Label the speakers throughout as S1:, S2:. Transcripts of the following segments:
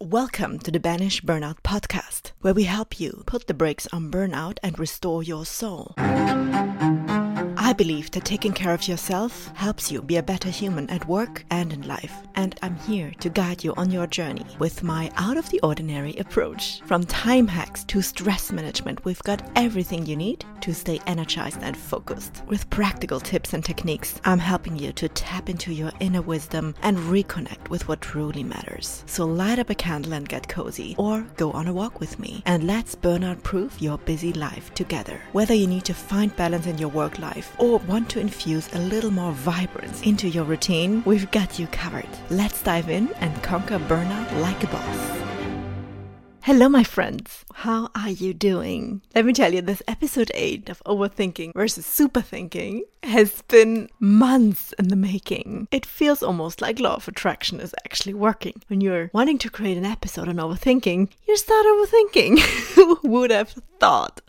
S1: Welcome to the Banish Burnout Podcast, where we help you put the brakes on burnout and restore your soul. I believe that taking care of yourself helps you be a better human at work and in life, and I'm here to guide you on your journey with my out of the ordinary approach. From time hacks to stress management, we've got everything you need to stay energized and focused. With practical tips and techniques, I'm helping you to tap into your inner wisdom and reconnect with what truly matters. So light up a candle and get cozy, or go on a walk with me, and let's burnout proof your busy life together. Whether you need to find balance in your work life or want to infuse a little more vibrance into your routine, we've got you covered. Let's dive in and conquer burnout like a boss. Hello, my friends. How are you doing? Let me tell you, this episode 8 of Overthinking versus Superthinking has been months in the making. It feels almost like law of attraction is actually working. When you're wanting to create an episode on overthinking, you start overthinking. Who would have thought?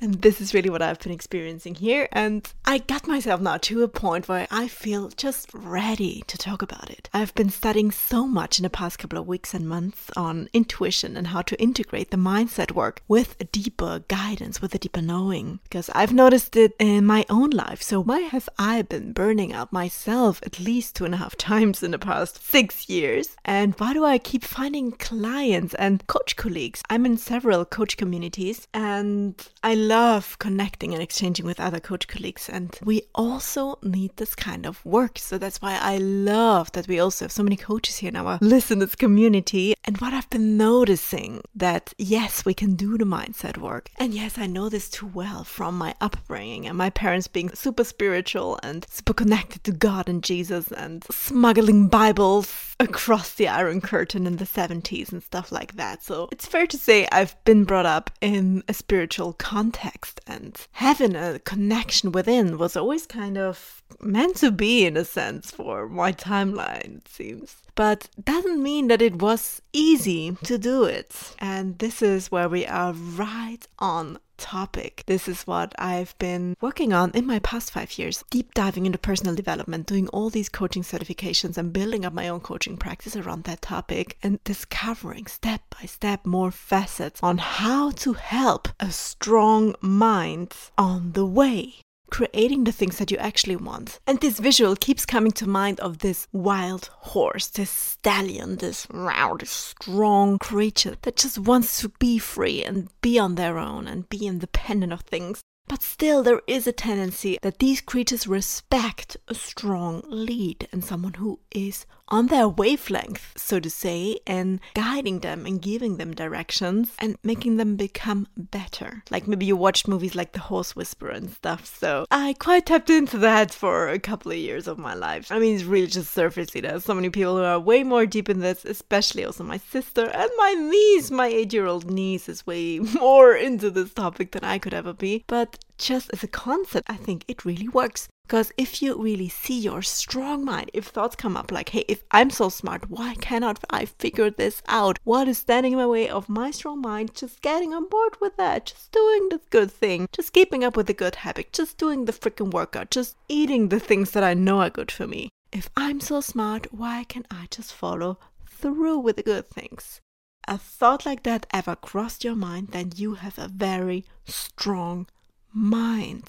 S1: And this is really what I've been experiencing here. And I got myself now to a point where I feel just ready to talk about it. I've been studying so much in the past couple of weeks and months on intuition and how to integrate the mindset work with a deeper guidance, with a deeper knowing. Because I've noticed it in my own life. So why have I been burning out myself at least two and a half times in the past six years? And why do I keep finding clients and coach colleagues? I'm in several coach communities and I love connecting and exchanging with other coach colleagues. And we also need this kind of work. So that's why I love that we also have so many coaches here in our listeners community. And what I've been noticing that yes, we can do the mindset work. And yes, I know this too well from my upbringing and my parents being super spiritual and super connected to God and Jesus and smuggling Bibles across the Iron Curtain in the 70s and stuff like that. So it's fair to say I've been brought up in a spiritual context and having a connection within was always kind of meant to be in a sense for my timeline, it seems. But doesn't mean that it was easy to do it. And this is where we are right on topic. This is what I've been working on in my past five years, deep diving into personal development, doing all these coaching certifications and building up my own coaching practice around that topic and discovering step by step more facets on how to help a strong mind on the way creating the things that you actually want. And this visual keeps coming to mind of this wild horse, this stallion, this this strong creature that just wants to be free and be on their own and be independent of things. But still, there is a tendency that these creatures respect a strong lead and someone who is on their wavelength, so to say, and guiding them and giving them directions and making them become better. Like maybe you watched movies like The Horse Whisperer and stuff, so I quite tapped into that for a couple of years of my life. I mean, it's really just surfacey. There's so many people who are way more deep in this, especially also my sister and my niece. My eight year old niece is way more into this topic than I could ever be. But just as a concept, I think it really works. Because if you really see your strong mind, if thoughts come up like, hey, if I'm so smart, why cannot I figure this out? What is standing in my way of my strong mind just getting on board with that? Just doing the good thing, just keeping up with the good habit, just doing the freaking workout, just eating the things that I know are good for me. If I'm so smart, why can't I just follow through with the good things? A thought like that ever crossed your mind, then you have a very strong mind.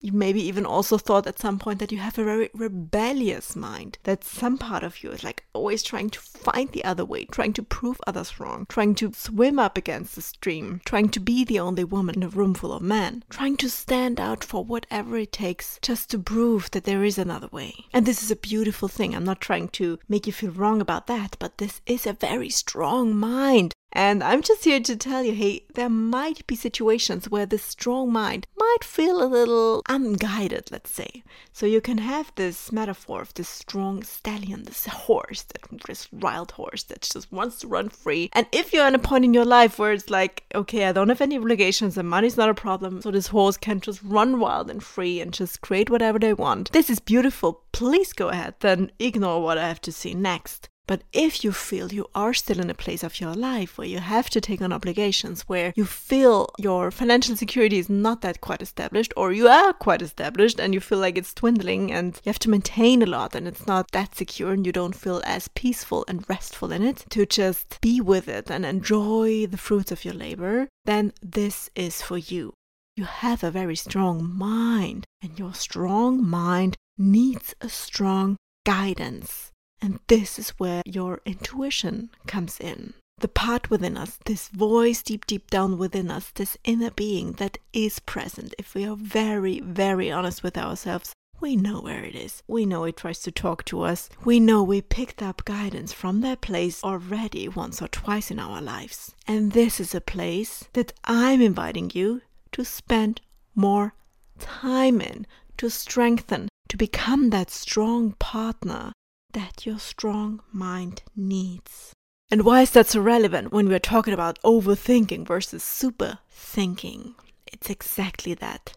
S1: You maybe even also thought at some point that you have a very rebellious mind, that some part of you is like always trying to find the other way, trying to prove others wrong, trying to swim up against the stream, trying to be the only woman in a room full of men, trying to stand out for whatever it takes just to prove that there is another way. And this is a beautiful thing. I'm not trying to make you feel wrong about that, but this is a very strong mind. And I'm just here to tell you hey, there might be situations where this strong mind might feel a little unguided, let's say. So you can have this metaphor of this strong stallion, this horse, this wild horse that just wants to run free. And if you're at a point in your life where it's like, okay, I don't have any obligations and money's not a problem, so this horse can just run wild and free and just create whatever they want, this is beautiful. Please go ahead, then ignore what I have to say next. But if you feel you are still in a place of your life where you have to take on obligations, where you feel your financial security is not that quite established, or you are quite established and you feel like it's dwindling and you have to maintain a lot and it's not that secure and you don't feel as peaceful and restful in it to just be with it and enjoy the fruits of your labor, then this is for you. You have a very strong mind, and your strong mind needs a strong guidance. And this is where your intuition comes in. The part within us, this voice deep, deep down within us, this inner being that is present. If we are very, very honest with ourselves, we know where it is. We know it tries to talk to us. We know we picked up guidance from that place already once or twice in our lives. And this is a place that I'm inviting you to spend more time in, to strengthen, to become that strong partner that your strong mind needs. And why is that so relevant when we're talking about overthinking versus super thinking? It's exactly that.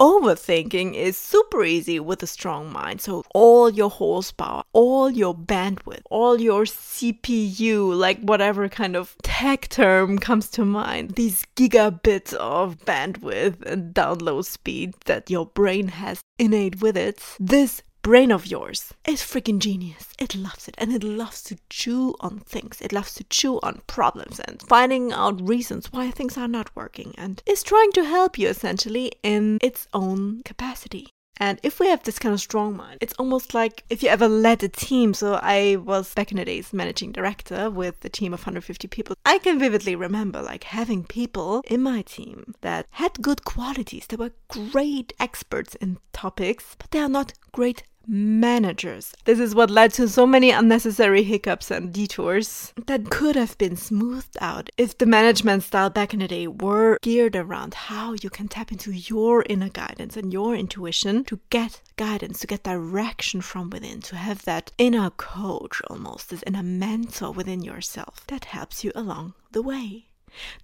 S1: Overthinking is super easy with a strong mind. So, all your horsepower, all your bandwidth, all your CPU, like whatever kind of tech term comes to mind, these gigabits of bandwidth and download speed that your brain has innate with it, this brain of yours is freaking genius. It loves it and it loves to chew on things. It loves to chew on problems and finding out reasons why things are not working and is trying to help you essentially in its own capacity. And if we have this kind of strong mind, it's almost like if you ever led a team. So I was back in the days managing director with a team of 150 people. I can vividly remember like having people in my team that had good qualities. They were great experts in topics, but they are not great managers. This is what led to so many unnecessary hiccups and detours that could have been smoothed out if the management style back in the day were geared around how you can tap into your inner guidance and your intuition to get guidance, to get direction from within, to have that inner coach almost, this inner mentor within yourself that helps you along the way.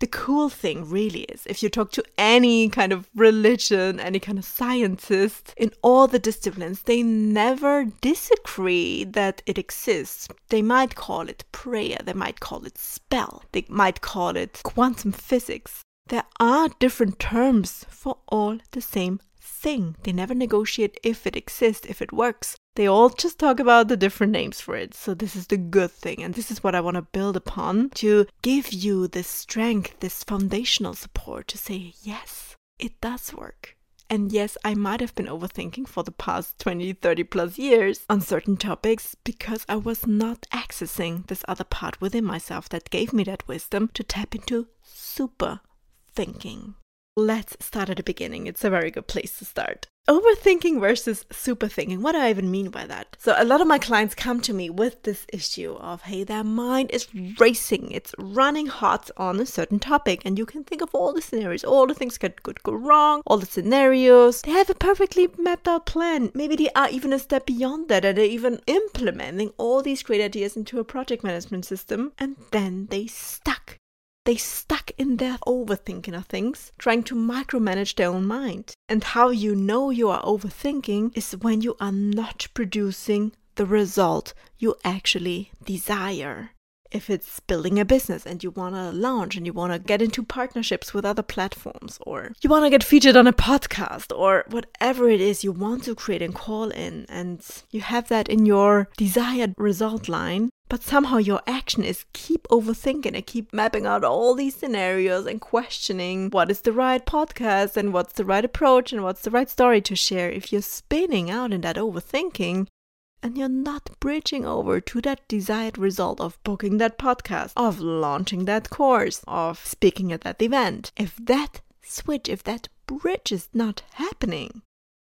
S1: The cool thing really is if you talk to any kind of religion, any kind of scientist in all the disciplines, they never disagree that it exists. They might call it prayer, they might call it spell, they might call it quantum physics. There are different terms for all the same thing. They never negotiate if it exists, if it works. They all just talk about the different names for it. So, this is the good thing. And this is what I want to build upon to give you this strength, this foundational support to say, yes, it does work. And yes, I might have been overthinking for the past 20, 30 plus years on certain topics because I was not accessing this other part within myself that gave me that wisdom to tap into super thinking. Let's start at the beginning. It's a very good place to start. Overthinking versus super thinking. What do I even mean by that? So, a lot of my clients come to me with this issue of, hey, their mind is racing, it's running hot on a certain topic, and you can think of all the scenarios, all the things that could go wrong, all the scenarios. They have a perfectly mapped out plan. Maybe they are even a step beyond that, and they're even implementing all these great ideas into a project management system, and then they stuck they stuck in their overthinking of things, trying to micromanage their own mind. And how you know you are overthinking is when you are not producing the result you actually desire. If it's building a business and you want to launch and you want to get into partnerships with other platforms, or you want to get featured on a podcast, or whatever it is you want to create and call in, and you have that in your desired result line, but somehow your action is keep overthinking and keep mapping out all these scenarios and questioning what is the right podcast and what's the right approach and what's the right story to share. If you're spinning out in that overthinking and you're not bridging over to that desired result of booking that podcast, of launching that course, of speaking at that event, if that switch, if that bridge is not happening,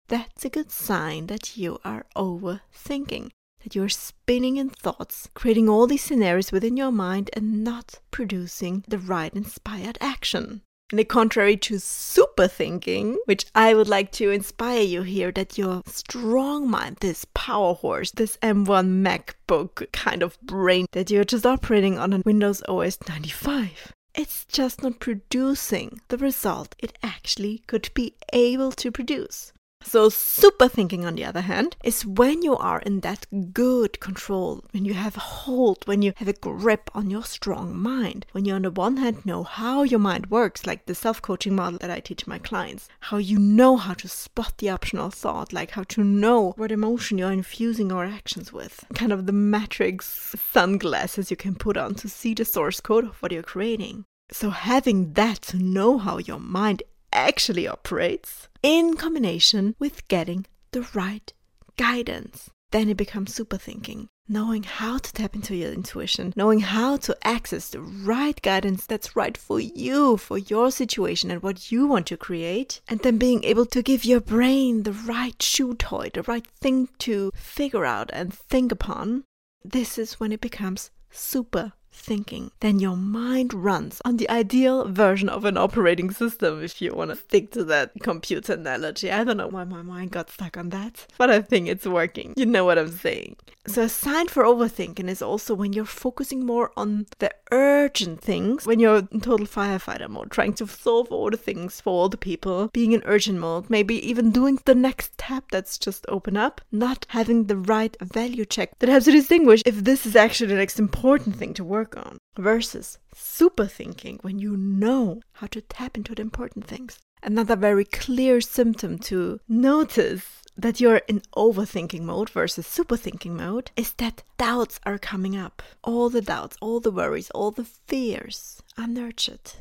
S1: that's a good sign that you are overthinking that you're spinning in thoughts, creating all these scenarios within your mind and not producing the right inspired action. In the contrary to super thinking, which I would like to inspire you here that your strong mind, this power horse, this M1 MacBook kind of brain that you're just operating on a Windows OS 95, it's just not producing the result it actually could be able to produce. So, super thinking, on the other hand, is when you are in that good control, when you have a hold, when you have a grip on your strong mind, when you, on the one hand, know how your mind works, like the self coaching model that I teach my clients, how you know how to spot the optional thought, like how to know what emotion you're infusing your actions with, kind of the matrix sunglasses you can put on to see the source code of what you're creating. So, having that to know how your mind actually operates in combination with getting the right guidance. Then it becomes super thinking, knowing how to tap into your intuition, knowing how to access the right guidance that's right for you, for your situation and what you want to create, and then being able to give your brain the right shoe toy, the right thing to figure out and think upon. This is when it becomes super thinking, then your mind runs on the ideal version of an operating system, if you want to stick to that computer analogy. I don't know why my mind got stuck on that, but I think it's working. You know what I'm saying. So, a sign for overthinking is also when you're focusing more on the urgent things, when you're in total firefighter mode, trying to solve all the things for all the people, being in urgent mode, maybe even doing the next tab that's just open up, not having the right value check that helps to distinguish if this is actually the next important thing to work work on, versus super thinking when you know how to tap into the important things. Another very clear symptom to notice that you're in overthinking mode versus super thinking mode is that doubts are coming up. All the doubts, all the worries, all the fears are nurtured.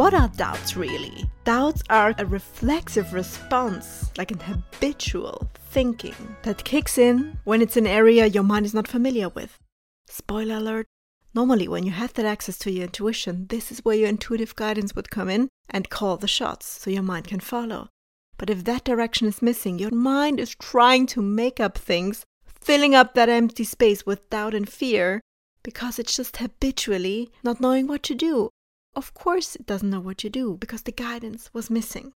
S1: What are doubts really? Doubts are a reflexive response, like an habitual thinking that kicks in when it's an area your mind is not familiar with. Spoiler alert normally, when you have that access to your intuition, this is where your intuitive guidance would come in and call the shots so your mind can follow. But if that direction is missing, your mind is trying to make up things, filling up that empty space with doubt and fear because it's just habitually not knowing what to do of course, it doesn't know what to do because the guidance was missing.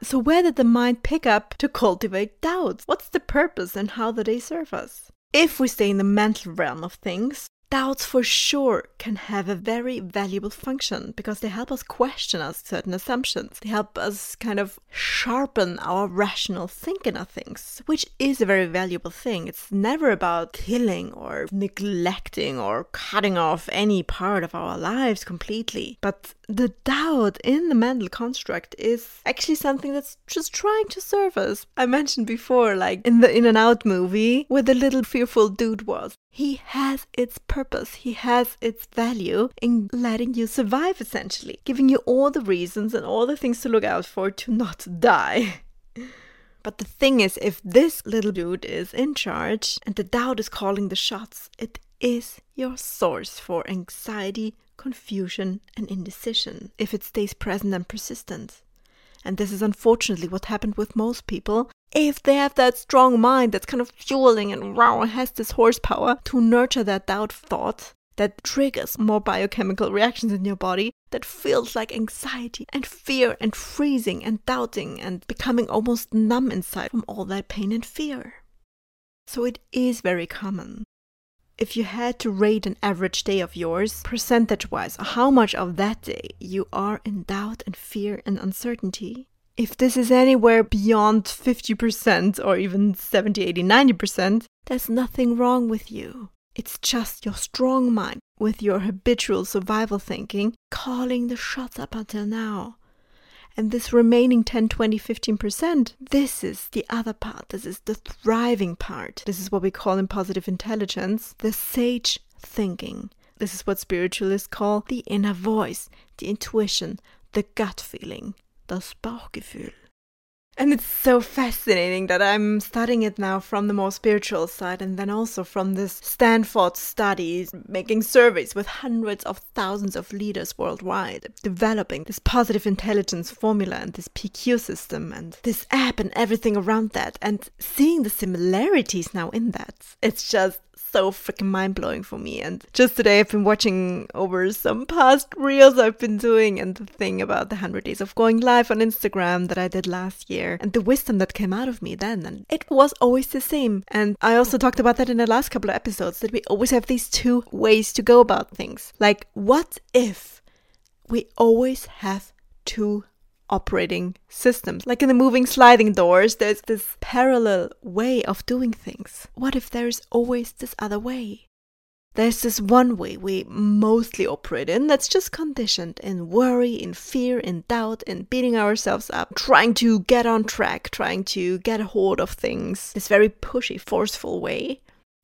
S1: So, where did the mind pick up to cultivate doubts? What's the purpose and how do they serve us? If we stay in the mental realm of things, Doubts for sure can have a very valuable function because they help us question our certain assumptions. They help us kind of sharpen our rational thinking of things, which is a very valuable thing. It's never about killing or neglecting or cutting off any part of our lives completely. But the doubt in the mental construct is actually something that's just trying to serve us. I mentioned before, like in the Inside Out movie, where the little fearful dude was. He has its purpose, he has its value in letting you survive, essentially, giving you all the reasons and all the things to look out for to not die. But the thing is, if this little dude is in charge and the doubt is calling the shots, it is your source for anxiety, confusion, and indecision if it stays present and persistent. And this is unfortunately what happened with most people. If they have that strong mind that's kind of fueling and wow, has this horsepower to nurture that doubt thought that triggers more biochemical reactions in your body that feels like anxiety and fear and freezing and doubting and becoming almost numb inside from all that pain and fear. So it is very common if you had to rate an average day of yours, percentage wise, how much of that day you are in doubt and fear and uncertainty, if this is anywhere beyond 50% or even 70, 80, 90%, there's nothing wrong with you. It's just your strong mind with your habitual survival thinking calling the shots up until now. And this remaining 10, 20, 15%, this is the other part. This is the thriving part. This is what we call in positive intelligence the sage thinking. This is what spiritualists call the inner voice, the intuition, the gut feeling, das Bauchgefühl. And it's so fascinating that I'm studying it now from the more spiritual side and then also from this Stanford studies, making surveys with hundreds of thousands of leaders worldwide, developing this positive intelligence formula and this PQ system and this app and everything around that, and seeing the similarities now in that. It's just so freaking mind blowing for me. And just today, I've been watching over some past reels I've been doing and the thing about the 100 days of going live on Instagram that I did last year and the wisdom that came out of me then. And it was always the same. And I also talked about that in the last couple of episodes that we always have these two ways to go about things. Like, what if we always have two operating systems. Like in the moving sliding doors, there's this parallel way of doing things. What if there's always this other way? There's this one way we mostly operate in that's just conditioned in worry, in fear, in doubt, in beating ourselves up, trying to get on track, trying to get a hold of things. This very pushy, forceful way.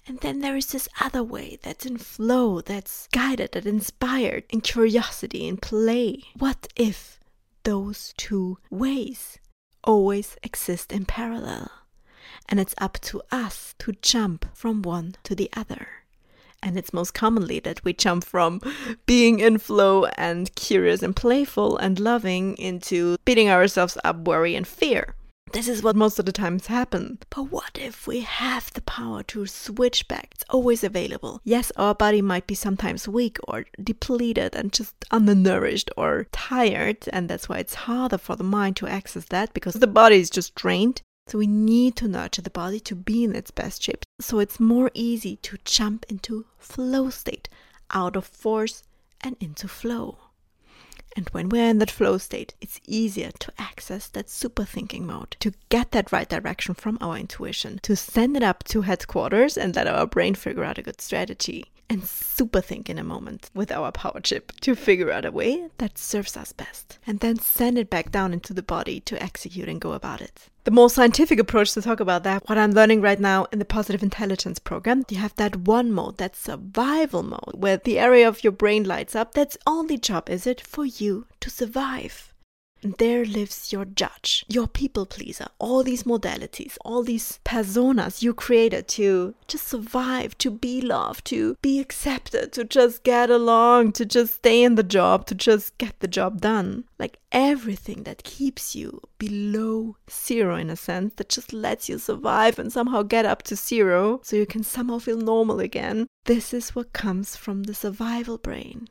S1: And then there is this other way that's in flow, that's guided, that's inspired, in curiosity, in play. What if those two ways always exist in parallel. And it's up to us to jump from one to the other. And it's most commonly that we jump from being in flow and curious and playful and loving into beating ourselves up, worry, and fear. This is what most of the times happen. But what if we have the power to switch back? It's always available. Yes, our body might be sometimes weak or depleted and just undernourished or tired, and that's why it's harder for the mind to access that because the body is just drained. So we need to nurture the body to be in its best shape. So it's more easy to jump into flow state, out of force and into flow. And when we're in that flow state, it's easier to access that super thinking mode, to get that right direction from our intuition, to send it up to headquarters and let our brain figure out a good strategy. And super think in a moment with our power chip to figure out a way that serves us best. And then send it back down into the body to execute and go about it the more scientific approach to talk about that, what I'm learning right now in the positive intelligence program, you have that one mode, that survival mode, where the area of your brain lights up. That's only job, is it, for you to survive there lives your judge, your people pleaser, all these modalities, all these personas you created to just survive, to be loved, to be accepted, to just get along, to just stay in the job, to just get the job done. Like everything that keeps you below zero in a sense, that just lets you survive and somehow get up to zero so you can somehow feel normal again. This is what comes from the survival brain.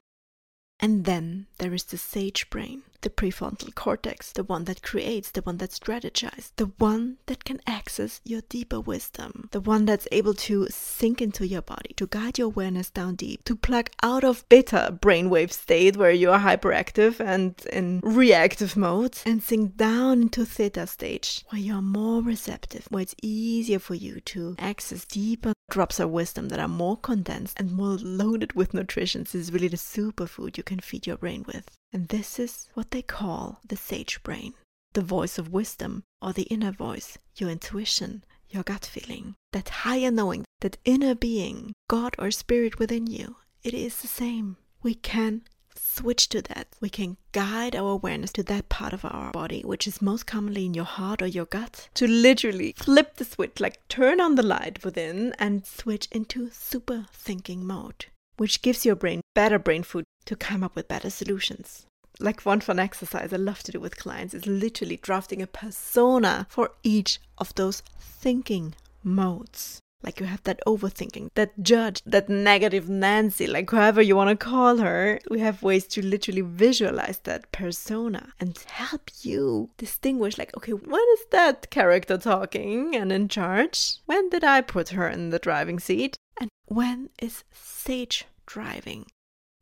S1: And then there is the sage brain the prefrontal cortex, the one that creates, the one that strategizes, the one that can access your deeper wisdom, the one that's able to sink into your body, to guide your awareness down deep, to plug out of beta brainwave state where you are hyperactive and in reactive mode and sink down into theta stage where you're more receptive, where it's easier for you to access deeper drops of wisdom that are more condensed and more loaded with nutrition. This is really the superfood you can feed your brain with. And this is what they call the sage brain, the voice of wisdom, or the inner voice, your intuition, your gut feeling, that higher knowing, that inner being, God or spirit within you. It is the same. We can switch to that. We can guide our awareness to that part of our body, which is most commonly in your heart or your gut, to literally flip the switch, like turn on the light within and switch into super thinking mode which gives your brain better brain food to come up with better solutions. Like one fun exercise I love to do with clients is literally drafting a persona for each of those thinking modes. Like you have that overthinking, that judge, that negative Nancy, like whoever you want to call her. We have ways to literally visualize that persona and help you distinguish, like, okay, when is that character talking and in charge? When did I put her in the driving seat? And when is sage driving?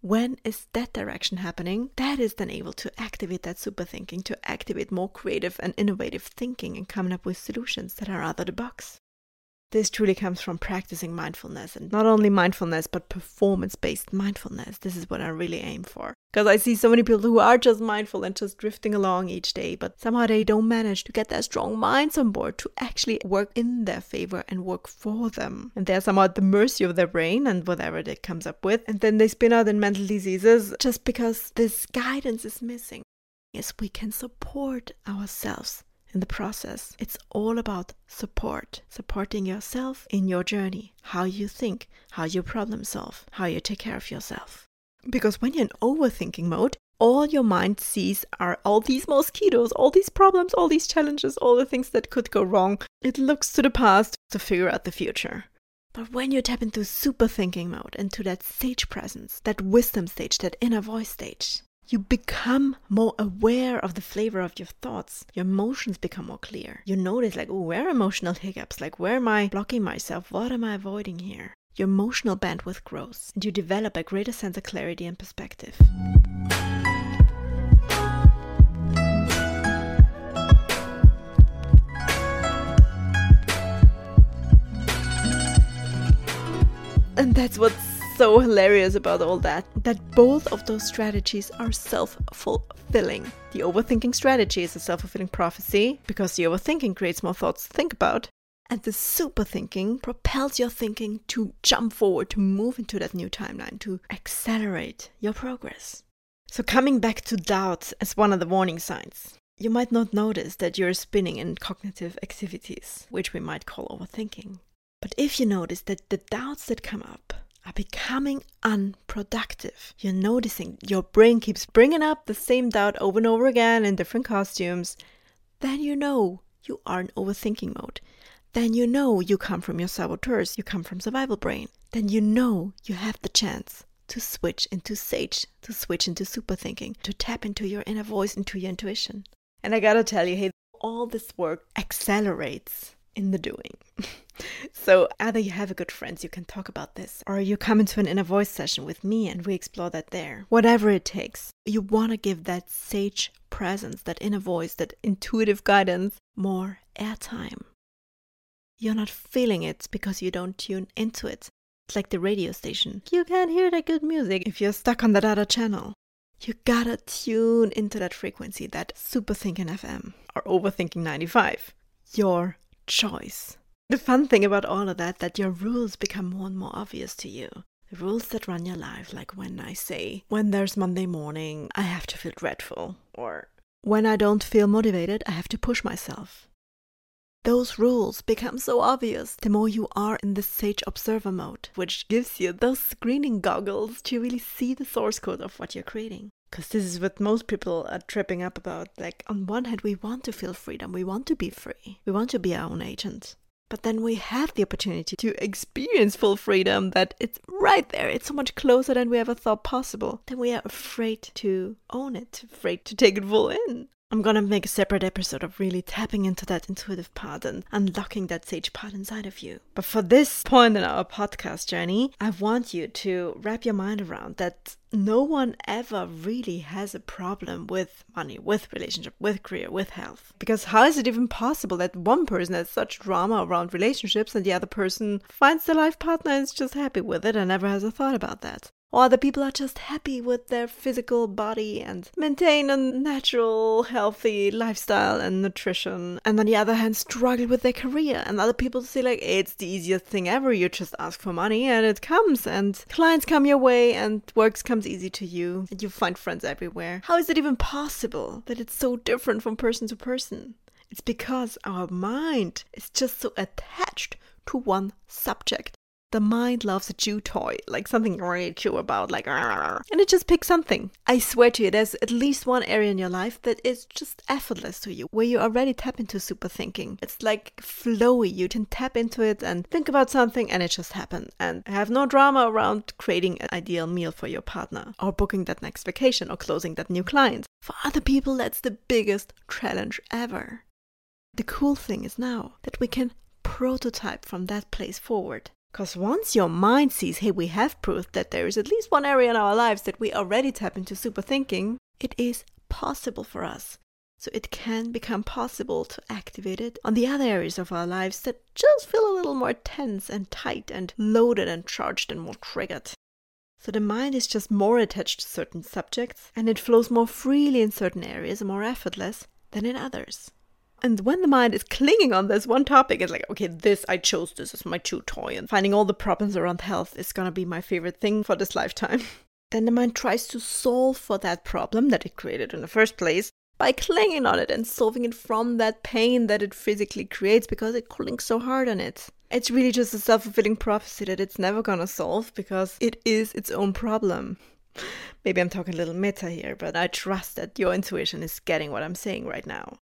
S1: When is that direction happening? That is then able to activate that super thinking, to activate more creative and innovative thinking and coming up with solutions that are out of the box. This truly comes from practicing mindfulness and not only mindfulness, but performance based mindfulness. This is what I really aim for. Because I see so many people who are just mindful and just drifting along each day, but somehow they don't manage to get their strong minds on board to actually work in their favor and work for them. And they're somehow at the mercy of their brain and whatever it comes up with. And then they spin out in mental diseases just because this guidance is missing. Yes, we can support ourselves in the process. It's all about support, supporting yourself in your journey, how you think, how you problem solve, how you take care of yourself. Because when you're in overthinking mode, all your mind sees are all these mosquitoes, all these problems, all these challenges, all the things that could go wrong. It looks to the past to figure out the future. But when you tap into super thinking mode, into that sage presence, that wisdom stage, that inner voice stage, you become more aware of the flavor of your thoughts. Your emotions become more clear. You notice, like, oh, where are emotional hiccups? Like, where am I blocking myself? What am I avoiding here? Your emotional bandwidth grows, and you develop a greater sense of clarity and perspective. And that's what's so hilarious about all that that both of those strategies are self fulfilling. The overthinking strategy is a self fulfilling prophecy because the overthinking creates more thoughts to think about. And the super thinking propels your thinking to jump forward, to move into that new timeline, to accelerate your progress. So, coming back to doubt as one of the warning signs, you might not notice that you're spinning in cognitive activities, which we might call overthinking. But if you notice that the doubts that come up are becoming unproductive, you're noticing your brain keeps bringing up the same doubt over and over again in different costumes, then you know you are in overthinking mode. Then you know you come from your saboteurs, you come from survival brain. Then you know you have the chance to switch into sage, to switch into super thinking, to tap into your inner voice, into your intuition. And I gotta tell you, hey, all this work accelerates in the doing. so either you have a good friend, you can talk about this, or you come into an inner voice session with me and we explore that there. Whatever it takes, you want to give that sage presence, that inner voice, that intuitive guidance more airtime. You're not feeling it because you don't tune into it. It's like the radio station. You can't hear that good music if you're stuck on that other channel. You gotta tune into that frequency, that super thinking FM or overthinking 95. Your choice. The fun thing about all of that that your rules become more and more obvious to you. The rules that run your life, like when I say, when there's Monday morning, I have to feel dreadful, or when I don't feel motivated, I have to push myself. Those rules become so obvious the more you are in the sage observer mode, which gives you those screening goggles to really see the source code of what you're creating. Because this is what most people are tripping up about. Like, on one hand, we want to feel freedom, we want to be free, we want to be our own agent. But then we have the opportunity to experience full freedom that it's right there. It's so much closer than we ever thought possible. Then we are afraid to own it, afraid to take it full in. I'm gonna make a separate episode of really tapping into that intuitive part and unlocking that sage part inside of you. But for this point in our podcast journey, I want you to wrap your mind around that no one ever really has a problem with money, with relationship, with career, with health. Because how is it even possible that one person has such drama around relationships and the other person finds their life partner and is just happy with it and never has a thought about that? Or other people are just happy with their physical body and maintain a natural, healthy lifestyle and nutrition, and on the other hand, struggle with their career. And other people say, like, it's the easiest thing ever. You just ask for money and it comes, and clients come your way, and work comes easy to you, and you find friends everywhere. How is it even possible that it's so different from person to person? It's because our mind is just so attached to one subject the mind loves a chew toy, like something you really chew about, like, and it just picks something. I swear to you, there's at least one area in your life that is just effortless to you, where you already tap into super thinking. It's like flowy. You can tap into it and think about something, and it just happens. And have no drama around creating an ideal meal for your partner, or booking that next vacation, or closing that new client. For other people, that's the biggest challenge ever. The cool thing is now that we can prototype from that place forward. Because once your mind sees, hey, we have proof that there is at least one area in our lives that we already tap into super thinking, it is possible for us. So it can become possible to activate it on the other areas of our lives that just feel a little more tense and tight and loaded and charged and more triggered. So the mind is just more attached to certain subjects and it flows more freely in certain areas more effortless than in others. And when the mind is clinging on this one topic, it's like, okay, this, I chose this as my chew toy, and finding all the problems around health is gonna be my favorite thing for this lifetime. then the mind tries to solve for that problem that it created in the first place by clinging on it and solving it from that pain that it physically creates because it clings so hard on it. It's really just a self fulfilling prophecy that it's never gonna solve because it is its own problem. Maybe I'm talking a little meta here, but I trust that your intuition is getting what I'm saying right now.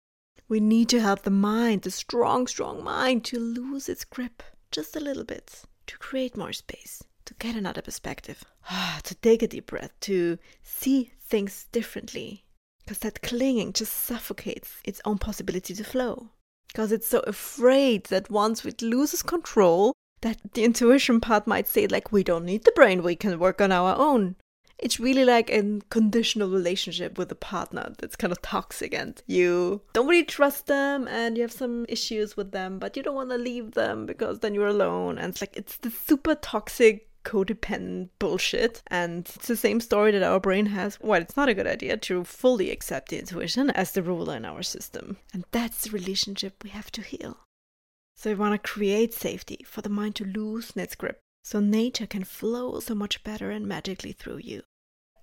S1: We need to help the mind, the strong, strong mind, to lose its grip just a little bit. to create more space, to get another perspective, to take a deep breath, to see things differently. Because that clinging just suffocates its own possibility to flow. Because it's so afraid that once it loses control, that the intuition part might say, like, we don't need the brain, we can work on our own. It's really like a conditional relationship with a partner that's kind of toxic and you don't really trust them and you have some issues with them, but you don't want to leave them because then you're alone. And it's like, it's the super toxic codependent bullshit. And it's the same story that our brain has. Well, it's not a good idea to fully accept the intuition as the ruler in our system. And that's the relationship we have to heal. So we want to create safety for the mind to loosen its grip so nature can flow so much better and magically through you.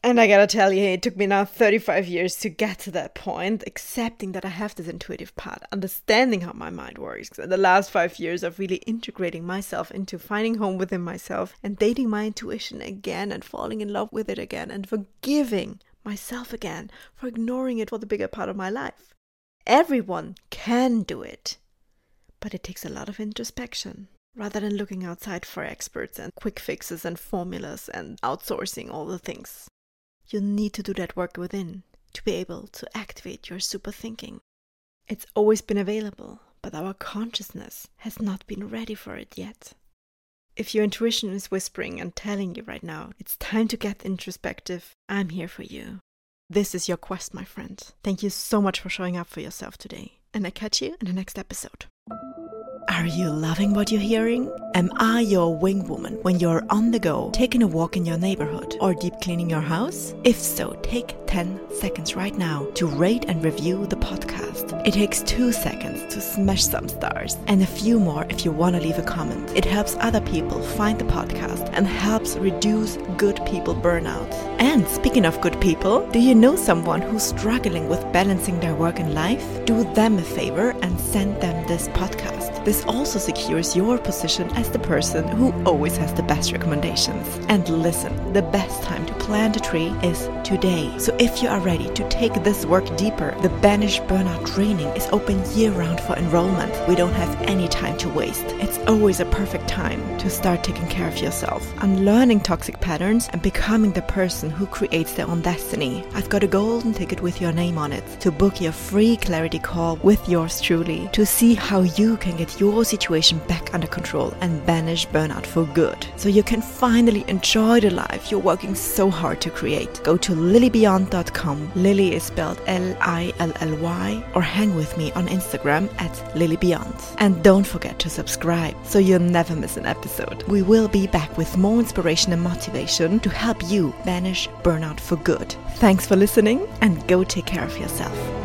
S1: And I gotta tell you, it took me now 35 years to get to that point, accepting that I have this intuitive part, understanding how my mind works. And the last five years of really integrating myself into finding home within myself and dating my intuition again and falling in love with it again and forgiving myself again for ignoring it for the bigger part of my life. Everyone can do it, but it takes a lot of introspection rather than looking outside for experts and quick fixes and formulas and outsourcing all the things. You need to do that work within to be able to activate your super thinking. It's always been available, but our consciousness has not been ready for it yet. If your intuition is whispering and telling you right now, it's time to get introspective, I'm here for you. This is your quest, my friend. Thank you so much for showing up for yourself today, and I catch you in the next episode. Are you loving what you're hearing? Am I your wing woman when you're on the go, taking a walk in your neighborhood, or deep cleaning your house? If so, take 10 seconds right now to rate and review the podcast. It takes 2 seconds to smash some stars, and a few more if you want to leave a comment. It helps other people find the podcast and helps reduce good people burnout. And speaking of good people, do you know someone who's struggling with balancing their work and life? Do them a favor and send them this podcast. This also secures your position as the person who always has the best recommendations. And listen, the best time to plant a tree is today. So if you are ready to take this work deeper, the Banish Burnout training is open year round for enrollment. We don't have any time to waste. It's always a perfect time to start taking care of yourself, unlearning toxic patterns, and becoming the person who creates their own destiny. I've got a golden ticket with your name on it to book your free clarity call with yours truly to see how you can get your situation back under control and banish burnout for good. So you can finally enjoy the life you're working so hard to create. Go to lillybeyond.com. Lilly is spelled L I L L Y, or hang with me on Instagram at lillybeyond. And don't forget to subscribe so you'll never miss an episode. We will be back with more inspiration and motivation to help you banish burnout for good. Thanks for listening and go take care of yourself.